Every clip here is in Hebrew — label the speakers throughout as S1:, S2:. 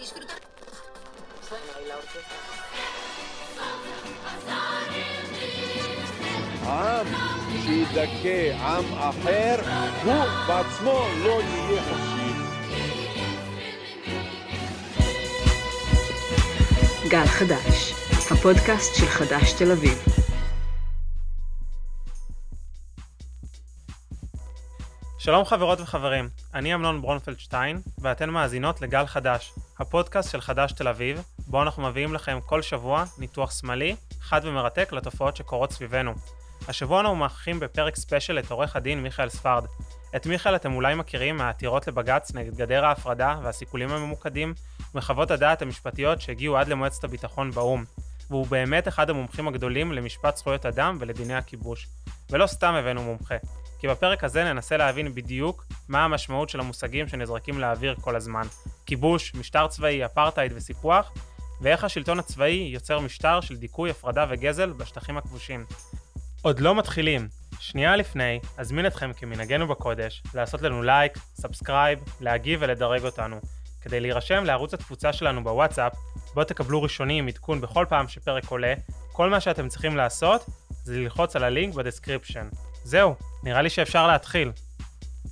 S1: disfrutar.
S2: Suena ahí la orquesta.
S3: עם שידכא עם אחר, הוא בעצמו לא יהיה חופשי.
S4: גל חדש, הפודקאסט של חדש תל אביב.
S5: שלום חברות וחברים, אני אמנון ברונפלדשטיין, ואתן מאזינות לגל חדש, הפודקאסט של חדש תל אביב, בו אנחנו מביאים לכם כל שבוע ניתוח שמאלי, חד ומרתק לתופעות שקורות סביבנו. השבוע אנחנו מארחים בפרק ספיישל את עורך הדין מיכאל ספרד. את מיכאל אתם אולי מכירים מהעתירות לבג"ץ נגד גדר ההפרדה והסיכולים הממוקדים, ומחוות הדעת המשפטיות שהגיעו עד למועצת הביטחון באו"ם. והוא באמת אחד המומחים הגדולים למשפט זכויות אדם ולדיני הכיבוש. ולא סתם הבאנו מומחה, כי בפרק הזה ננסה להבין בדיוק מה המשמעות של המושגים שנזרקים לאוויר כל הזמן. כיבוש, משטר צבאי, אפרטהייד וסיפוח, ואיך השלטון הצבאי יוצר משטר של דיכוי, הפרדה וגזל בשטחים הכבושים. עוד לא מתחילים. שנייה לפני, אזמין אתכם כמנהגנו בקודש, לעשות לנו לייק, subscribe, להגיב ולדרג אותנו. כדי להירשם לערוץ התפוצה שלנו בוואטסאפ, בו תקבלו ראשונים עדכון בכל פעם שפרק עולה, כל מה שאתם צריכים לעשות זה ללחוץ על הלינק ב description. זהו, נראה לי שאפשר להתחיל.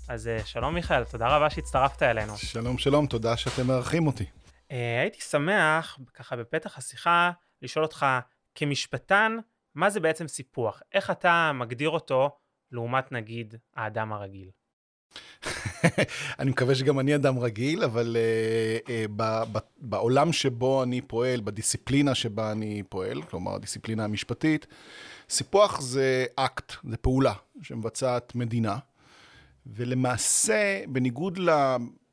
S5: אז אה, שלום מיכאל, תודה רבה שהצטרפת אלינו.
S6: שלום, שלום, תודה שאתם מארחים אותי.
S5: אה, הייתי שמח, ככה בפתח השיחה, לשאול אותך, כמשפטן, מה זה בעצם סיפוח? איך אתה מגדיר אותו לעומת נגיד האדם הרגיל?
S6: אני מקווה שגם אני אדם רגיל, אבל אה, אה, ב- ב- בעולם שבו אני פועל, בדיסציפלינה שבה אני פועל, כלומר הדיסציפלינה המשפטית, סיפוח זה אקט, זה פעולה שמבצעת מדינה, ולמעשה, בניגוד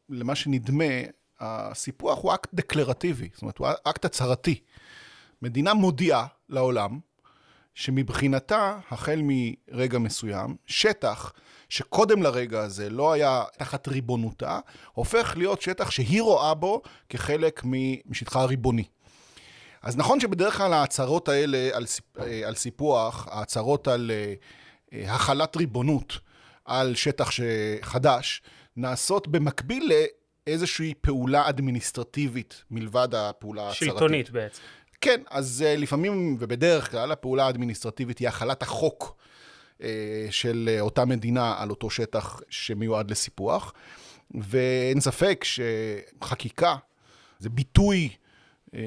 S6: למה שנדמה, הסיפוח הוא אקט דקלרטיבי, זאת אומרת, הוא אקט הצהרתי. מדינה מודיעה לעולם שמבחינתה, החל מרגע מסוים, שטח שקודם לרגע הזה לא היה תחת ריבונותה, הופך להיות שטח שהיא רואה בו כחלק משטחה הריבוני. אז נכון שבדרך כלל ההצהרות האלה על, סיפ... על סיפוח, ההצהרות על אה, החלת ריבונות על שטח חדש, נעשות במקביל לאיזושהי פעולה אדמיניסטרטיבית מלבד הפעולה ההצהרתית.
S5: שלטונית בעצם.
S6: כן, אז לפעמים ובדרך כלל הפעולה האדמיניסטרטיבית היא החלת החוק של אותה מדינה על אותו שטח שמיועד לסיפוח, ואין ספק שחקיקה זה ביטוי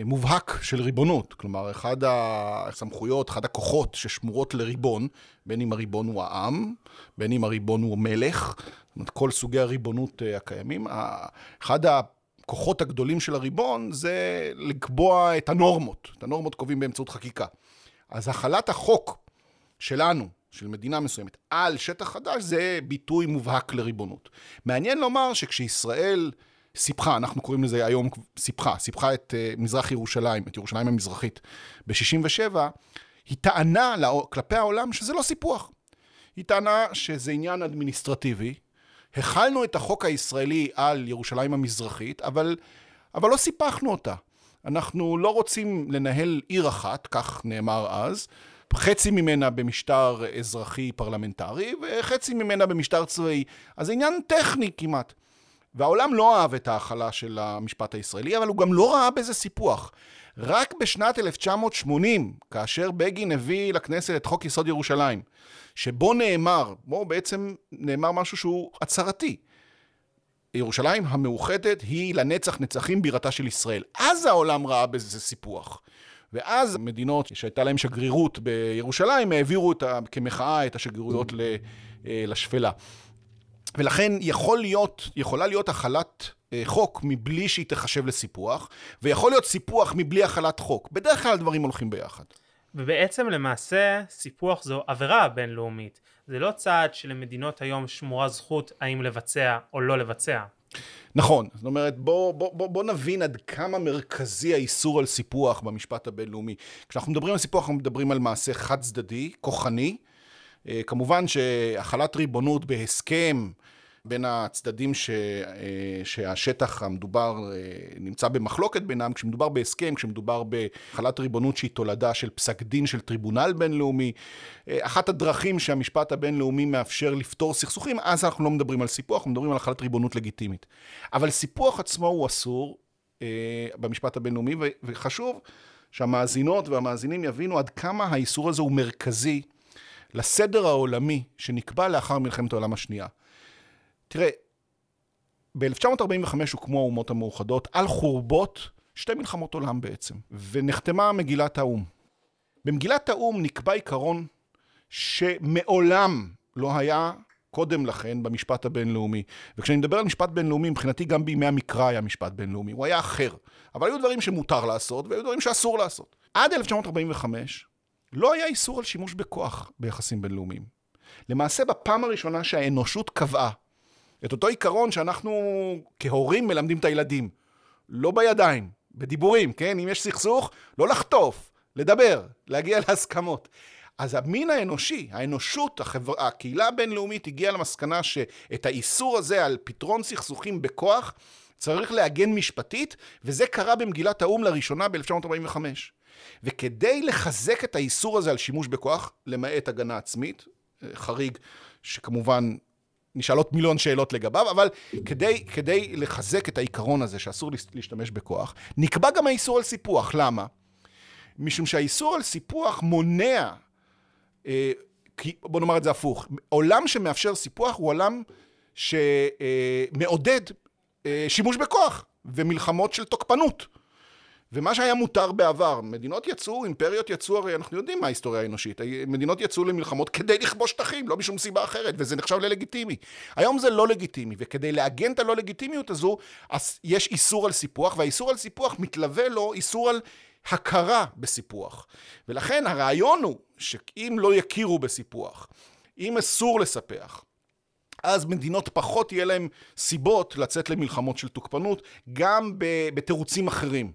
S6: מובהק של ריבונות. כלומר, אחד הסמכויות, אחד הכוחות ששמורות לריבון, בין אם הריבון הוא העם, בין אם הריבון הוא מלך, זאת אומרת, כל סוגי הריבונות uh, הקיימים. אחד ה... הכוחות הגדולים של הריבון זה לקבוע את הנורמות. את הנורמות קובעים באמצעות חקיקה. אז החלת החוק שלנו, של מדינה מסוימת, על שטח חדש, זה ביטוי מובהק לריבונות. מעניין לומר שכשישראל סיפחה, אנחנו קוראים לזה היום סיפחה, סיפחה את uh, מזרח ירושלים, את ירושלים המזרחית, ב-67', היא טענה כלפי העולם שזה לא סיפוח. היא טענה שזה עניין אדמיניסטרטיבי, החלנו את החוק הישראלי על ירושלים המזרחית, אבל, אבל לא סיפחנו אותה. אנחנו לא רוצים לנהל עיר אחת, כך נאמר אז, חצי ממנה במשטר אזרחי פרלמנטרי וחצי ממנה במשטר צבאי. אז זה עניין טכני כמעט. והעולם לא אהב את ההכלה של המשפט הישראלי, אבל הוא גם לא ראה בזה סיפוח. רק בשנת 1980, כאשר בגין הביא לכנסת את חוק יסוד ירושלים, שבו נאמר, בו בעצם נאמר משהו שהוא הצהרתי. ירושלים המאוחדת היא לנצח נצחים בירתה של ישראל. אז העולם ראה בזה סיפוח. ואז מדינות שהייתה להן שגרירות בירושלים העבירו את ה, כמחאה את השגרירויות אה, לשפלה. ולכן יכול להיות, יכולה להיות החלת אה, חוק מבלי שהיא תחשב לסיפוח, ויכול להיות סיפוח מבלי החלת חוק. בדרך כלל הדברים הולכים ביחד.
S5: ובעצם למעשה סיפוח זו עבירה בינלאומית. זה לא צעד שלמדינות היום שמורה זכות האם לבצע או לא לבצע.
S6: נכון, זאת אומרת בוא, בוא, בוא, בוא נבין עד כמה מרכזי האיסור על סיפוח במשפט הבינלאומי. כשאנחנו מדברים על סיפוח אנחנו מדברים על מעשה חד צדדי, כוחני. אה, כמובן שהחלת ריבונות בהסכם בין הצדדים ש, אה, שהשטח המדובר אה, נמצא במחלוקת בינם, כשמדובר בהסכם, כשמדובר בהחלת ריבונות שהיא תולדה של פסק דין של טריבונל בינלאומי, אחת הדרכים שהמשפט הבינלאומי מאפשר לפתור סכסוכים, אז אנחנו לא מדברים על סיפוח, אנחנו מדברים על החלת ריבונות לגיטימית. אבל סיפוח עצמו הוא אסור במשפט הבינלאומי, וחשוב שהמאזינות והמאזינים יבינו עד כמה האיסור הזה הוא מרכזי לסדר העולמי שנקבע לאחר מלחמת העולם השנייה. תראה, ב-1945 הוקמו האומות המאוחדות על חורבות שתי מלחמות עולם בעצם, ונחתמה מגילת האו"ם. במגילת האו"ם נקבע עיקרון שמעולם לא היה קודם לכן במשפט הבינלאומי. וכשאני מדבר על משפט בינלאומי, מבחינתי גם בימי המקרא היה משפט בינלאומי, הוא היה אחר. אבל היו דברים שמותר לעשות והיו דברים שאסור לעשות. עד 1945 לא היה איסור על שימוש בכוח ביחסים בינלאומיים. למעשה, בפעם הראשונה שהאנושות קבעה את אותו עיקרון שאנחנו כהורים מלמדים את הילדים, לא בידיים, בדיבורים, כן? אם יש סכסוך, לא לחטוף, לדבר, להגיע להסכמות. אז המין האנושי, האנושות, החבר... הקהילה הבינלאומית הגיעה למסקנה שאת האיסור הזה על פתרון סכסוכים בכוח צריך לעגן משפטית, וזה קרה במגילת האו"ם לראשונה ב-1945. וכדי לחזק את האיסור הזה על שימוש בכוח, למעט הגנה עצמית, אה, חריג שכמובן נשאלות מיליון שאלות לגביו, אבל כדי, כדי לחזק את העיקרון הזה שאסור להשתמש בכוח, נקבע גם האיסור על סיפוח. למה? משום שהאיסור על סיפוח מונע, אה, בוא נאמר את זה הפוך, עולם שמאפשר סיפוח הוא עולם שמעודד אה, שימוש בכוח ומלחמות של תוקפנות. ומה שהיה מותר בעבר, מדינות יצאו, אימפריות יצאו, הרי אנחנו יודעים מה ההיסטוריה האנושית, מדינות יצאו למלחמות כדי לכבוש שטחים, לא משום סיבה אחרת, וזה נחשב ללגיטימי. היום זה לא לגיטימי, וכדי לעגן את הלא לגיטימיות הזו, אז יש איסור על סיפוח, והאיסור על סיפוח מתלווה לו איסור על הכרה בסיפוח. ולכן הרעיון הוא שאם לא יכירו בסיפוח, אם אסור לספח, אז מדינות פחות יהיה להן סיבות לצאת למלחמות של תוקפנות, גם בתירוצים אחרים.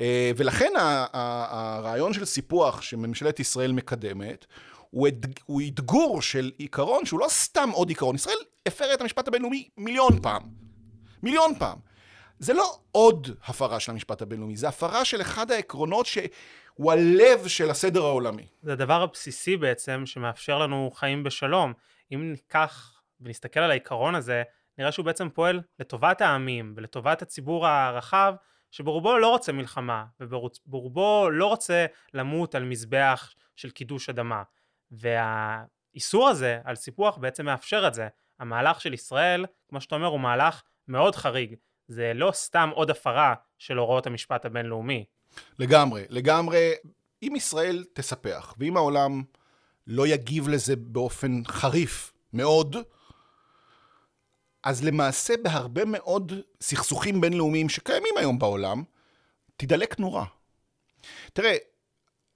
S6: אה, ולכן הרעיון של סיפוח שממשלת ישראל מקדמת, הוא אתגור של עיקרון שהוא לא סתם עוד עיקרון. ישראל הפרה את המשפט הבינלאומי מיליון פעם. מיליון פעם. זה לא עוד הפרה של המשפט הבינלאומי, זה הפרה של אחד העקרונות שהוא הלב של הסדר העולמי.
S5: זה הדבר הבסיסי בעצם שמאפשר לנו חיים בשלום. אם ניקח ונסתכל על העיקרון הזה, נראה שהוא בעצם פועל לטובת העמים ולטובת הציבור הרחב, שברובו לא רוצה מלחמה, וברובו לא רוצה למות על מזבח של קידוש אדמה. והאיסור הזה על סיפוח בעצם מאפשר את זה. המהלך של ישראל, כמו שאתה אומר, הוא מהלך מאוד חריג. זה לא סתם עוד הפרה של הוראות המשפט הבינלאומי.
S6: לגמרי, לגמרי. אם ישראל תספח, ואם העולם לא יגיב לזה באופן חריף מאוד, אז למעשה בהרבה מאוד סכסוכים בינלאומיים שקיימים היום בעולם, תדלק נורה. תראה,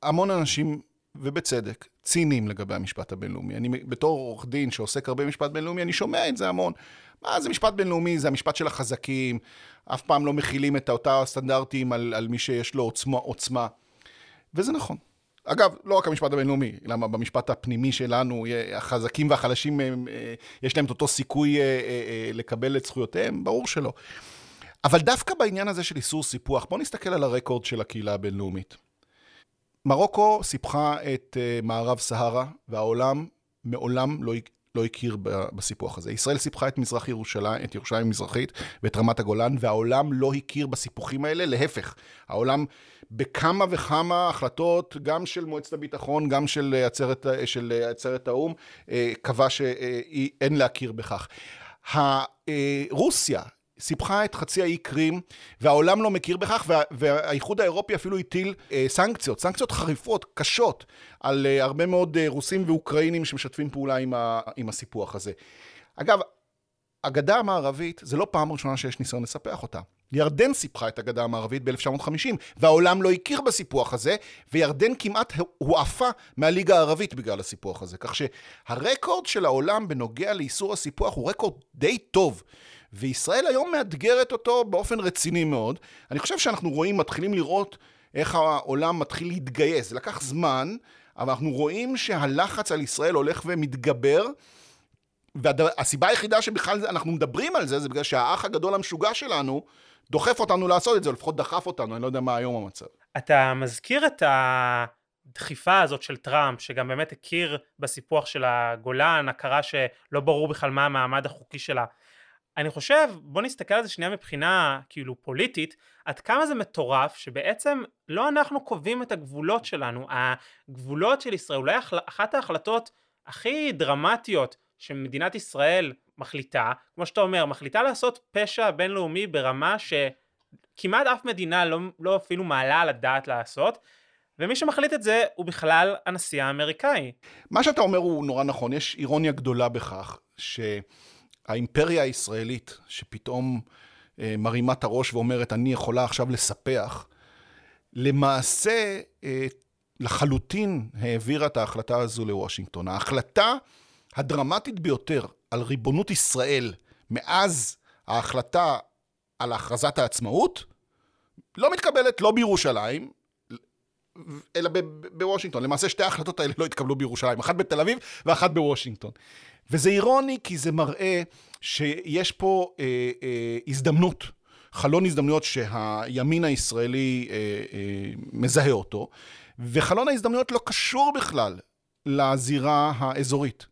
S6: המון אנשים, ובצדק, ציניים לגבי המשפט הבינלאומי. אני בתור עורך דין שעוסק הרבה במשפט בינלאומי, אני שומע את זה המון. מה זה משפט בינלאומי? זה המשפט של החזקים, אף פעם לא מכילים את אותה סטנדרטים על, על מי שיש לו עוצמה, עוצמה. וזה נכון. אגב, לא רק המשפט הבינלאומי, למה במשפט הפנימי שלנו, החזקים והחלשים, יש להם את אותו סיכוי אה, אה, אה, לקבל את זכויותיהם? ברור שלא. אבל דווקא בעניין הזה של איסור סיפוח, בואו נסתכל על הרקורד של הקהילה הבינלאומית. מרוקו סיפחה את מערב סהרה, והעולם מעולם לא, לא הכיר בסיפוח הזה. ישראל סיפחה את מזרח ירושלים, את ירושלים המזרחית ואת רמת הגולן, והעולם לא הכיר בסיפוחים האלה, להפך. העולם בכמה וכמה החלטות, גם של מועצת הביטחון, גם של עצרת, של עצרת האו"ם, אה, קבע שאין להכיר בכך. רוסיה סיפחה את חצי האי קרים, והעולם לא מכיר בכך, וה, והאיחוד האירופי אפילו הטיל אה, סנקציות, סנקציות חריפות, קשות, על אה, הרבה מאוד אה, רוסים ואוקראינים שמשתפים פעולה עם, ה, עם הסיפוח הזה. אגב, הגדה המערבית, זה לא פעם ראשונה שיש ניסיון לספח אותה. ירדן סיפחה את הגדה המערבית ב-1950, והעולם לא הכיר בסיפוח הזה, וירדן כמעט הועפה מהליגה הערבית בגלל הסיפוח הזה. כך שהרקורד של העולם בנוגע לאיסור הסיפוח הוא רקורד די טוב. וישראל היום מאתגרת אותו באופן רציני מאוד. אני חושב שאנחנו רואים, מתחילים לראות איך העולם מתחיל להתגייס. זה לקח זמן, אבל אנחנו רואים שהלחץ על ישראל הולך ומתגבר. והסיבה היחידה שבכלל אנחנו מדברים על זה, זה בגלל שהאח הגדול המשוגע שלנו דוחף אותנו לעשות את זה, או לפחות דחף אותנו, אני לא יודע מה היום המצב.
S5: אתה מזכיר את הדחיפה הזאת של טראמפ, שגם באמת הכיר בסיפוח של הגולן, הכרה שלא ברור בכלל מה המעמד החוקי שלה. אני חושב, בוא נסתכל על זה שנייה מבחינה כאילו פוליטית, עד כמה זה מטורף שבעצם לא אנחנו קובעים את הגבולות שלנו, הגבולות של ישראל, אולי אחת ההחלטות הכי דרמטיות שמדינת ישראל מחליטה, כמו שאתה אומר, מחליטה לעשות פשע בינלאומי ברמה שכמעט אף מדינה לא, לא אפילו מעלה על הדעת לעשות, ומי שמחליט את זה הוא בכלל הנשיא האמריקאי.
S6: מה שאתה אומר הוא נורא נכון, יש אירוניה גדולה בכך שהאימפריה הישראלית, שפתאום אה, מרימה את הראש ואומרת, אני יכולה עכשיו לספח, למעשה אה, לחלוטין העבירה את ההחלטה הזו לוושינגטון. ההחלטה הדרמטית ביותר על ריבונות ישראל מאז ההחלטה על הכרזת העצמאות, לא מתקבלת לא בירושלים, אלא בוושינגטון. למעשה שתי ההחלטות האלה לא התקבלו בירושלים, אחת בתל אביב ואחת בוושינגטון. וזה אירוני כי זה מראה שיש פה אה, אה, הזדמנות, חלון הזדמנויות שהימין הישראלי אה, אה, מזהה אותו, וחלון ההזדמנויות לא קשור בכלל לזירה האזורית.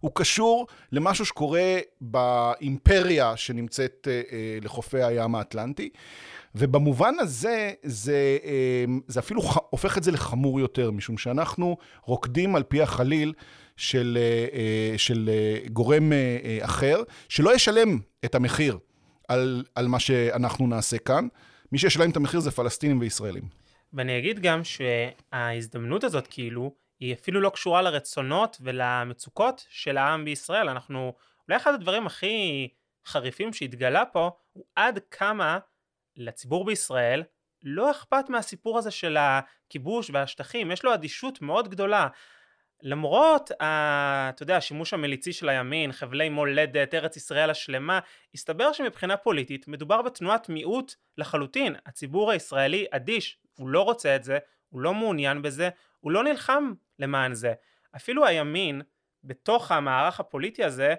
S6: הוא קשור למשהו שקורה באימפריה שנמצאת אה, אה, לחופי הים האטלנטי. ובמובן הזה, זה, אה, זה אפילו הופך את זה לחמור יותר, משום שאנחנו רוקדים על פי החליל של, של גורם אחר, שלא ישלם את המחיר על, על מה שאנחנו נעשה כאן. מי שישלם את המחיר זה פלסטינים וישראלים.
S5: ואני אגיד גם שההזדמנות הזאת, כאילו, היא אפילו לא קשורה לרצונות ולמצוקות של העם בישראל. אנחנו, אולי אחד הדברים הכי חריפים שהתגלה פה, הוא עד כמה לציבור בישראל לא אכפת מהסיפור הזה של הכיבוש והשטחים, יש לו אדישות מאוד גדולה. למרות, ה, אתה יודע, השימוש המליצי של הימין, חבלי מולדת, ארץ ישראל השלמה, הסתבר שמבחינה פוליטית מדובר בתנועת מיעוט לחלוטין. הציבור הישראלי אדיש, הוא לא רוצה את זה, הוא לא מעוניין בזה, הוא לא נלחם למען זה. אפילו הימין, בתוך המערך הפוליטי הזה,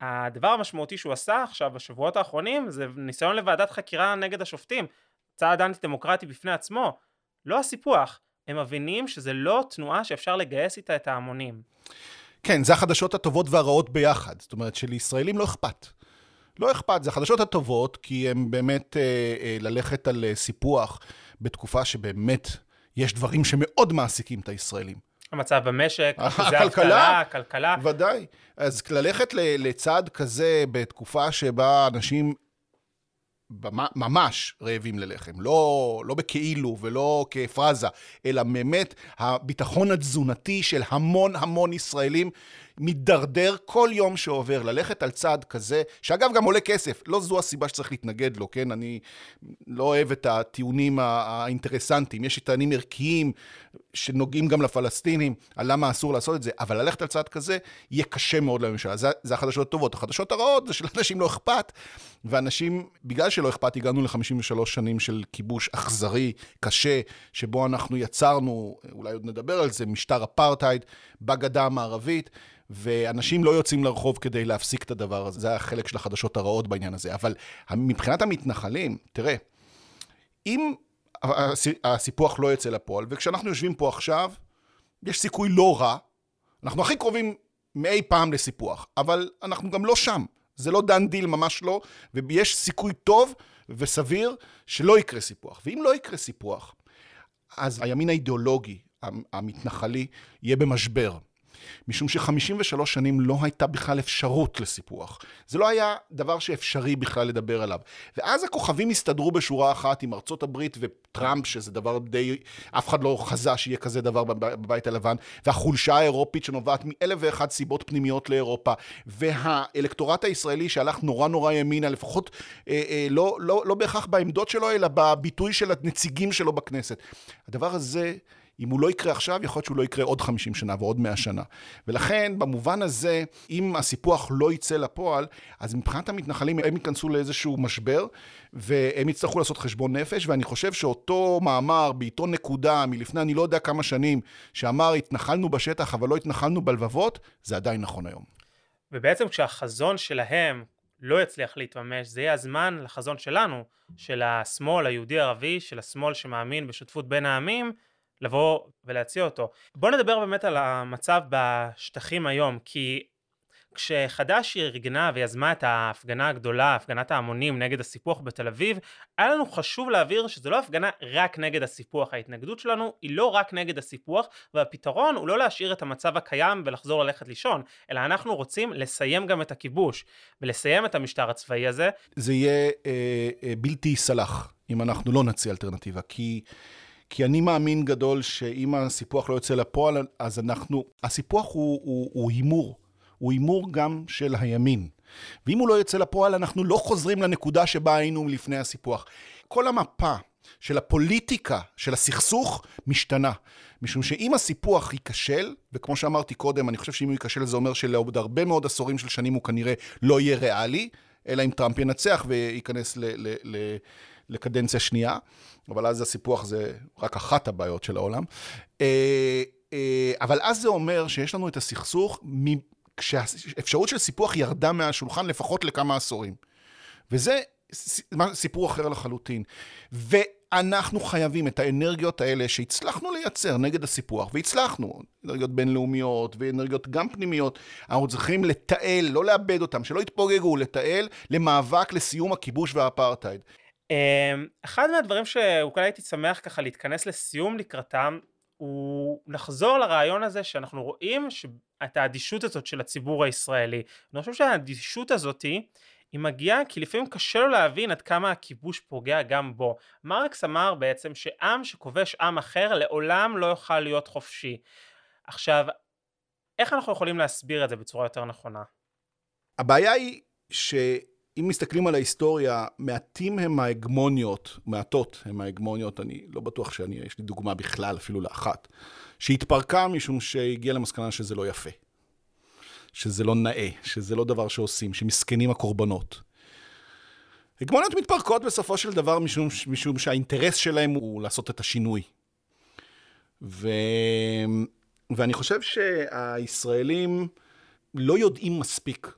S5: הדבר המשמעותי שהוא עשה עכשיו בשבועות האחרונים זה ניסיון לוועדת חקירה נגד השופטים. צעד אנטי דמוקרטי בפני עצמו. לא הסיפוח. הם מבינים שזה לא תנועה שאפשר לגייס איתה את ההמונים.
S6: כן, זה החדשות הטובות והרעות ביחד. זאת אומרת שלישראלים לא אכפת. לא אכפת, זה החדשות הטובות, כי הם באמת אה, אה, ללכת על אה, סיפוח בתקופה שבאמת יש דברים שמאוד מעסיקים את הישראלים.
S5: המצב במשק, הכלכלה, הכלכלה.
S6: ודאי. אז ללכת לצעד כזה בתקופה שבה אנשים ממש רעבים ללחם, לא, לא בכאילו ולא כפרזה, אלא באמת הביטחון התזונתי של המון המון ישראלים מידרדר כל יום שעובר. ללכת על צעד כזה, שאגב גם עולה כסף, לא זו הסיבה שצריך להתנגד לו, כן? אני לא אוהב את הטיעונים האינטרסנטיים. יש טענים ערכיים שנוגעים גם לפלסטינים על למה אסור לעשות את זה, אבל ללכת על צעד כזה יהיה קשה מאוד לממשלה. זה, זה החדשות הטובות. החדשות הרעות זה שלאנשים לא אכפת, ואנשים, בגלל שלא אכפת, הגענו ל-53 שנים של כיבוש אכזרי, קשה, שבו אנחנו יצרנו, אולי עוד נדבר על זה, משטר אפרטהייד בגדה המערבית. ואנשים לא יוצאים לרחוב כדי להפסיק את הדבר הזה. זה החלק של החדשות הרעות בעניין הזה. אבל מבחינת המתנחלים, תראה, אם הסיפוח לא יצא לפועל, וכשאנחנו יושבים פה עכשיו, יש סיכוי לא רע, אנחנו הכי קרובים מאי פעם לסיפוח, אבל אנחנו גם לא שם. זה לא done deal, ממש לא, ויש סיכוי טוב וסביר שלא יקרה סיפוח. ואם לא יקרה סיפוח, אז הימין האידיאולוגי, המתנחלי, יהיה במשבר. משום ש-53 שנים לא הייתה בכלל אפשרות לסיפוח. זה לא היה דבר שאפשרי בכלל לדבר עליו. ואז הכוכבים הסתדרו בשורה אחת עם ארצות הברית וטראמפ, שזה דבר די... אף אחד לא חזה שיהיה כזה דבר בבית הלבן, והחולשה האירופית שנובעת מאלף ואחת סיבות פנימיות לאירופה, והאלקטורט הישראלי שהלך נורא נורא ימינה, לפחות אה, אה, לא, לא, לא בהכרח בעמדות שלו, אלא בביטוי של הנציגים שלו בכנסת. הדבר הזה... אם הוא לא יקרה עכשיו, יכול להיות שהוא לא יקרה עוד 50 שנה ועוד 100 שנה. ולכן, במובן הזה, אם הסיפוח לא יצא לפועל, אז מבחינת המתנחלים הם ייכנסו לאיזשהו משבר, והם יצטרכו לעשות חשבון נפש, ואני חושב שאותו מאמר בעיתון נקודה מלפני אני לא יודע כמה שנים, שאמר התנחלנו בשטח אבל לא התנחלנו בלבבות, זה עדיין נכון היום.
S5: ובעצם כשהחזון שלהם לא יצליח להתממש, זה יהיה הזמן לחזון שלנו, של השמאל היהודי-ערבי, של השמאל שמאמין בשותפות בין העמים, לבוא ולהציע אותו. בוא נדבר באמת על המצב בשטחים היום, כי כשחד"ש ארגנה ויזמה את ההפגנה הגדולה, הפגנת ההמונים נגד הסיפוח בתל אביב, היה לנו חשוב להבהיר שזו לא הפגנה רק נגד הסיפוח, ההתנגדות שלנו היא לא רק נגד הסיפוח, והפתרון הוא לא להשאיר את המצב הקיים ולחזור ללכת לישון, אלא אנחנו רוצים לסיים גם את הכיבוש, ולסיים את המשטר הצבאי הזה.
S6: זה יהיה אה, אה, בלתי ייסלח אם אנחנו לא נציע אלטרנטיבה, כי... כי אני מאמין גדול שאם הסיפוח לא יוצא לפועל, אז אנחנו... הסיפוח הוא, הוא, הוא הימור. הוא הימור גם של הימין. ואם הוא לא יוצא לפועל, אנחנו לא חוזרים לנקודה שבה היינו לפני הסיפוח. כל המפה של הפוליטיקה, של הסכסוך, משתנה. משום שאם הסיפוח ייכשל, וכמו שאמרתי קודם, אני חושב שאם הוא ייכשל זה אומר שלעוד הרבה מאוד עשורים של שנים הוא כנראה לא יהיה ריאלי, אלא אם טראמפ ינצח וייכנס ל... ל, ל לקדנציה שנייה, אבל אז הסיפוח זה רק אחת הבעיות של העולם. אה, אה, אבל אז זה אומר שיש לנו את הסכסוך כשהאפשרות של סיפוח ירדה מהשולחן לפחות לכמה עשורים. וזה סיפור אחר לחלוטין. ואנחנו חייבים את האנרגיות האלה שהצלחנו לייצר נגד הסיפוח, והצלחנו, אנרגיות בינלאומיות ואנרגיות גם פנימיות, אנחנו צריכים לתעל, לא לאבד אותם, שלא יתפוגגו, לתעל למאבק לסיום הכיבוש והאפרטהייד.
S5: אמ, אחד מהדברים שאולי הייתי שמח ככה להתכנס לסיום לקראתם, הוא לחזור לרעיון הזה שאנחנו רואים את האדישות הזאת של הציבור הישראלי. אני חושב שהאדישות הזאתי היא מגיעה כי לפעמים קשה לו להבין עד כמה הכיבוש פוגע גם בו. מרקס אמר בעצם שעם שכובש עם אחר לעולם לא יוכל להיות חופשי. עכשיו, איך אנחנו יכולים להסביר את זה בצורה יותר נכונה?
S6: הבעיה היא ש... אם מסתכלים על ההיסטוריה, מעטים הם ההגמוניות, מעטות הם ההגמוניות, אני לא בטוח שאני, יש לי דוגמה בכלל, אפילו לאחת, שהתפרקה משום שהגיעה למסקנה שזה לא יפה, שזה לא נאה, שזה לא דבר שעושים, שמסכנים הקורבנות. הגמוניות מתפרקות בסופו של דבר משום, משום שהאינטרס שלהם הוא לעשות את השינוי. ו... ואני חושב שהישראלים לא יודעים מספיק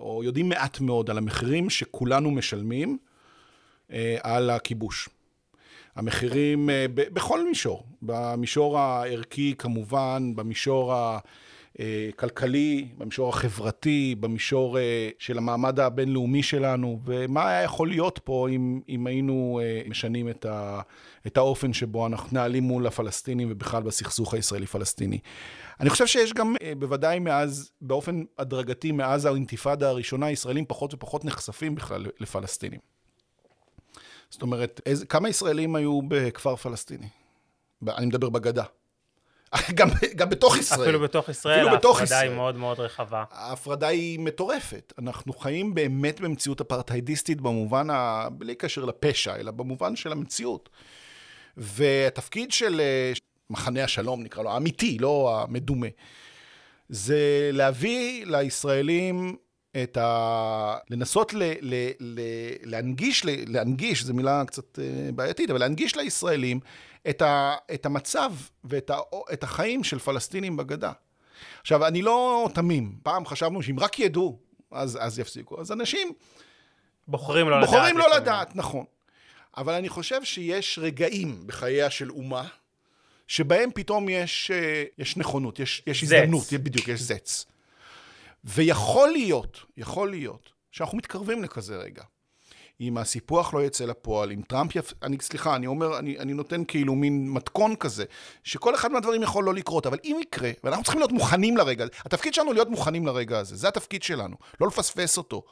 S6: או יודעים מעט מאוד על המחירים שכולנו משלמים אה, על הכיבוש. המחירים אה, בכל מישור, במישור הערכי כמובן, במישור הכלכלי, במישור החברתי, במישור אה, של המעמד הבינלאומי שלנו, ומה היה יכול להיות פה אם, אם היינו אה, משנים את, ה, את האופן שבו אנחנו נעלים מול הפלסטינים ובכלל בסכסוך הישראלי-פלסטיני. אני חושב שיש גם, אה, בוודאי מאז, באופן הדרגתי, מאז האינתיפאדה הראשונה, ישראלים פחות ופחות נחשפים בכלל לפלסטינים. זאת אומרת, איזה, כמה ישראלים היו בכפר פלסטיני? אני מדבר בגדה. גם, גם בתוך ישראל.
S5: אפילו בתוך ישראל,
S6: אפילו בתוך
S5: ההפרדה
S6: ישראל.
S5: היא מאוד מאוד רחבה.
S6: ההפרדה היא מטורפת. אנחנו חיים באמת במציאות אפרטהיידיסטית במובן, ה... בלי קשר לפשע, אלא במובן של המציאות. והתפקיד של אה, מחנה השלום, נקרא לו, האמיתי, לא המדומה, זה להביא לישראלים את ה... לנסות ל... ל... ל... להנגיש, ל... להנגיש, זו מילה קצת אה, בעייתית, אבל להנגיש לישראלים את, ה... את המצב ואת ה... את החיים של פלסטינים בגדה. עכשיו, אני לא תמים. פעם חשבנו שאם רק ידעו, אז, אז יפסיקו. אז אנשים
S5: בוחרים לא לדעת.
S6: בוחרים לא. לדעת, נכון. אבל אני חושב שיש רגעים בחייה של אומה, שבהם פתאום יש, אה, יש נכונות, יש, יש
S5: זץ.
S6: הזדמנות, בדיוק, יש זץ. ויכול להיות, יכול להיות, שאנחנו מתקרבים לכזה רגע. אם הסיפוח לא יצא לפועל, אם טראמפ יפ... אני, סליחה, אני אומר, אני, אני נותן כאילו מין מתכון כזה, שכל אחד מהדברים יכול לא לקרות, אבל אם יקרה, ואנחנו צריכים להיות מוכנים לרגע הזה, התפקיד שלנו להיות מוכנים לרגע הזה, זה התפקיד שלנו, לא לפספס אותו.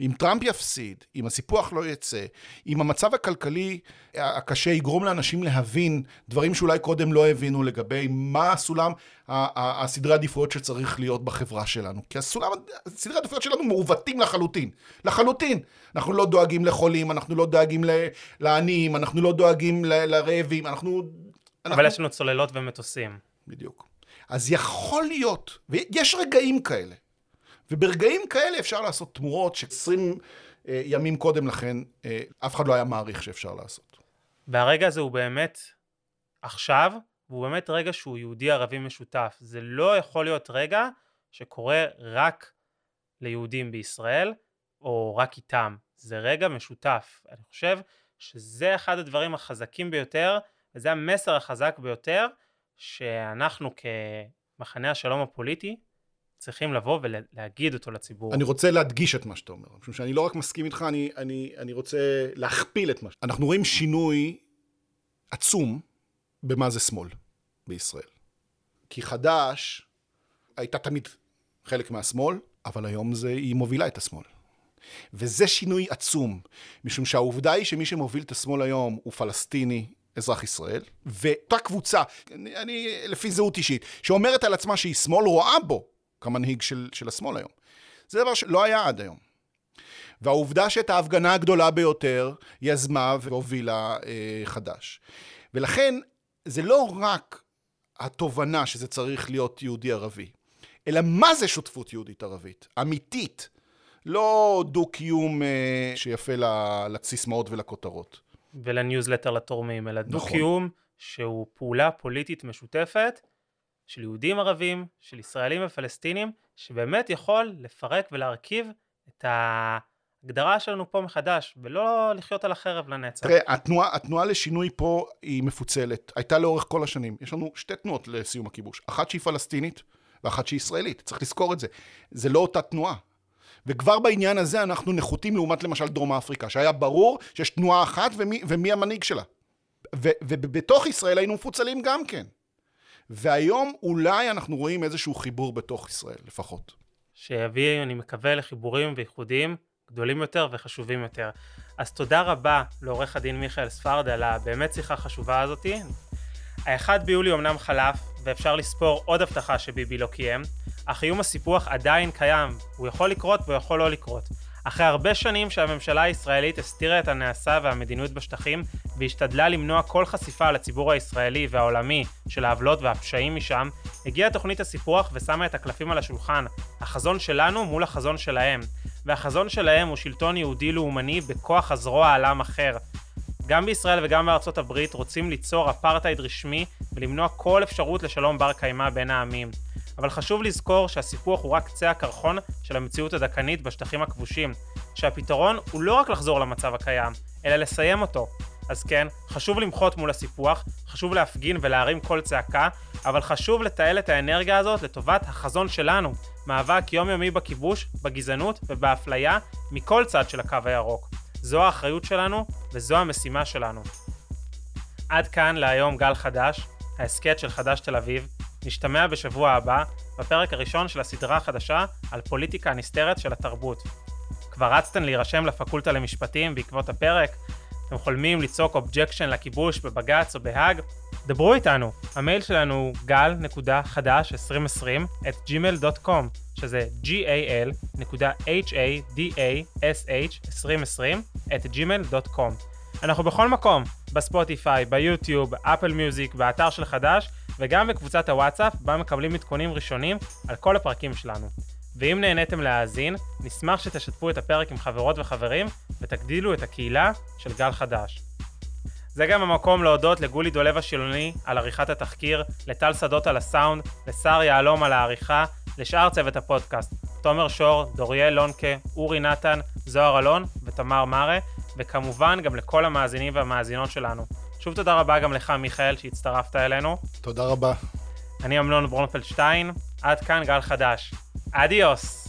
S6: אם טראמפ יפסיד, אם הסיפוח לא יצא, אם המצב הכלכלי הקשה יגרום לאנשים להבין דברים שאולי קודם לא הבינו לגבי מה הסולם, הסדרי עדיפויות שצריך להיות בחברה שלנו. כי הסולם, סדרי העדיפויות שלנו מעוותים לחלוטין. לחלוטין. אנחנו לא דואגים לחולים, אנחנו לא דואגים לעניים, אנחנו לא דואגים לרעבים, אנחנו...
S5: אבל
S6: אנחנו...
S5: יש לנו צוללות ומטוסים.
S6: בדיוק. אז יכול להיות, ויש רגעים כאלה, וברגעים כאלה אפשר לעשות תמורות ש-20 אה, ימים קודם לכן אה, אף אחד לא היה מעריך שאפשר לעשות.
S5: והרגע הזה הוא באמת עכשיו, והוא באמת רגע שהוא יהודי-ערבי משותף. זה לא יכול להיות רגע שקורה רק ליהודים בישראל, או רק איתם. זה רגע משותף. אני חושב שזה אחד הדברים החזקים ביותר, וזה המסר החזק ביותר, שאנחנו כמחנה השלום הפוליטי צריכים לבוא ולהגיד אותו לציבור.
S6: אני רוצה להדגיש את מה שאתה אומר, משום שאני לא רק מסכים איתך, אני, אני, אני רוצה להכפיל את מה ש... אנחנו רואים שינוי עצום במה זה שמאל בישראל. כי חד"ש הייתה תמיד חלק מהשמאל, אבל היום זה, היא מובילה את השמאל. וזה שינוי עצום, משום שהעובדה היא שמי שמוביל את השמאל היום הוא פלסטיני, אזרח ישראל, ואותה קבוצה, אני, אני לפי זהות אישית, שאומרת על עצמה שהיא שמאל, רואה בו כמנהיג של, של השמאל היום. זה דבר שלא היה עד היום. והעובדה שאת ההפגנה הגדולה ביותר יזמה והובילה אה, חד"ש. ולכן, זה לא רק התובנה שזה צריך להיות יהודי-ערבי, אלא מה זה שותפות יהודית-ערבית, אמיתית, לא דו-קיום אה, שיפה לסיסמאות ולכותרות.
S5: ולניוזלטר לתורמים, אלא
S6: נכון.
S5: דו-קיום שהוא פעולה פוליטית משותפת של יהודים ערבים, של ישראלים ופלסטינים, שבאמת יכול לפרק ולהרכיב את ההגדרה שלנו פה מחדש, ולא לחיות על החרב לנצח.
S6: תראה, התנועה, התנועה לשינוי פה היא מפוצלת. הייתה לאורך כל השנים. יש לנו שתי תנועות לסיום הכיבוש. אחת שהיא פלסטינית ואחת שהיא ישראלית. צריך לזכור את זה. זה לא אותה תנועה. וכבר בעניין הזה אנחנו נחותים לעומת למשל דרום אפריקה, שהיה ברור שיש תנועה אחת ומי, ומי המנהיג שלה. ובתוך ישראל היינו מפוצלים גם כן. והיום אולי אנחנו רואים איזשהו חיבור בתוך ישראל, לפחות.
S5: שיביא, אני מקווה, לחיבורים וייחודים גדולים יותר וחשובים יותר. אז תודה רבה לעורך הדין מיכאל ספרד על הבאמת שיחה חשובה הזאתי. האחד ביולי אמנם חלף, ואפשר לספור עוד הבטחה שביבי לא קיים, אך איום הסיפוח עדיין קיים, הוא יכול לקרות והוא יכול לא לקרות. אחרי הרבה שנים שהממשלה הישראלית הסתירה את הנעשה והמדיניות בשטחים והשתדלה למנוע כל חשיפה לציבור הישראלי והעולמי של העוולות והפשעים משם, הגיעה תוכנית הסיפוח ושמה את הקלפים על השולחן, החזון שלנו מול החזון שלהם, והחזון שלהם הוא שלטון יהודי לאומני בכוח הזרוע על עם אחר. גם בישראל וגם בארצות הברית רוצים ליצור אפרטהייד רשמי ולמנוע כל אפשרות לשלום בר קיימא בין העמים. אבל חשוב לזכור שהסיפוח הוא רק קצה הקרחון של המציאות הדכאנית בשטחים הכבושים, שהפתרון הוא לא רק לחזור למצב הקיים, אלא לסיים אותו. אז כן, חשוב למחות מול הסיפוח, חשוב להפגין ולהרים קול צעקה, אבל חשוב לתעל את האנרגיה הזאת לטובת החזון שלנו, מאבק יומיומי בכיבוש, בגזענות ובאפליה מכל צד של הקו הירוק. זו האחריות שלנו וזו המשימה שלנו. עד כאן להיום גל חדש, ההסכת של חדש תל אביב, נשתמע בשבוע הבא בפרק הראשון של הסדרה החדשה על פוליטיקה הנסתרת של התרבות. כבר רצתן להירשם לפקולטה למשפטים בעקבות הפרק? אתם חולמים לצעוק objection לכיבוש בבג"ץ או בהאג? דברו איתנו, המייל שלנו הוא גל.חדש2020 את gmail.com שזה gal.hadash2020 את gmail.com אנחנו בכל מקום, בספוטיפיי, ביוטיוב, אפל מיוזיק, באתר של חדש וגם בקבוצת הוואטסאפ בה מקבלים עדכונים ראשונים על כל הפרקים שלנו. ואם נהניתם להאזין, נשמח שתשתפו את הפרק עם חברות וחברים ותגדילו את הקהילה של גל חדש. זה גם המקום להודות לגולי דולב השילוני על עריכת התחקיר, לטל שדות על הסאונד, לשר יהלום על העריכה, לשאר צוות הפודקאסט, תומר שור, דוריאל לונקה, אורי נתן, זוהר אלון ותמר מרה, וכמובן גם לכל המאזינים והמאזינות שלנו. שוב תודה רבה גם לך מיכאל שהצטרפת אלינו.
S6: תודה רבה.
S5: אני אמנון ברונפלד שטיין, עד כאן גל חדש. אדיוס!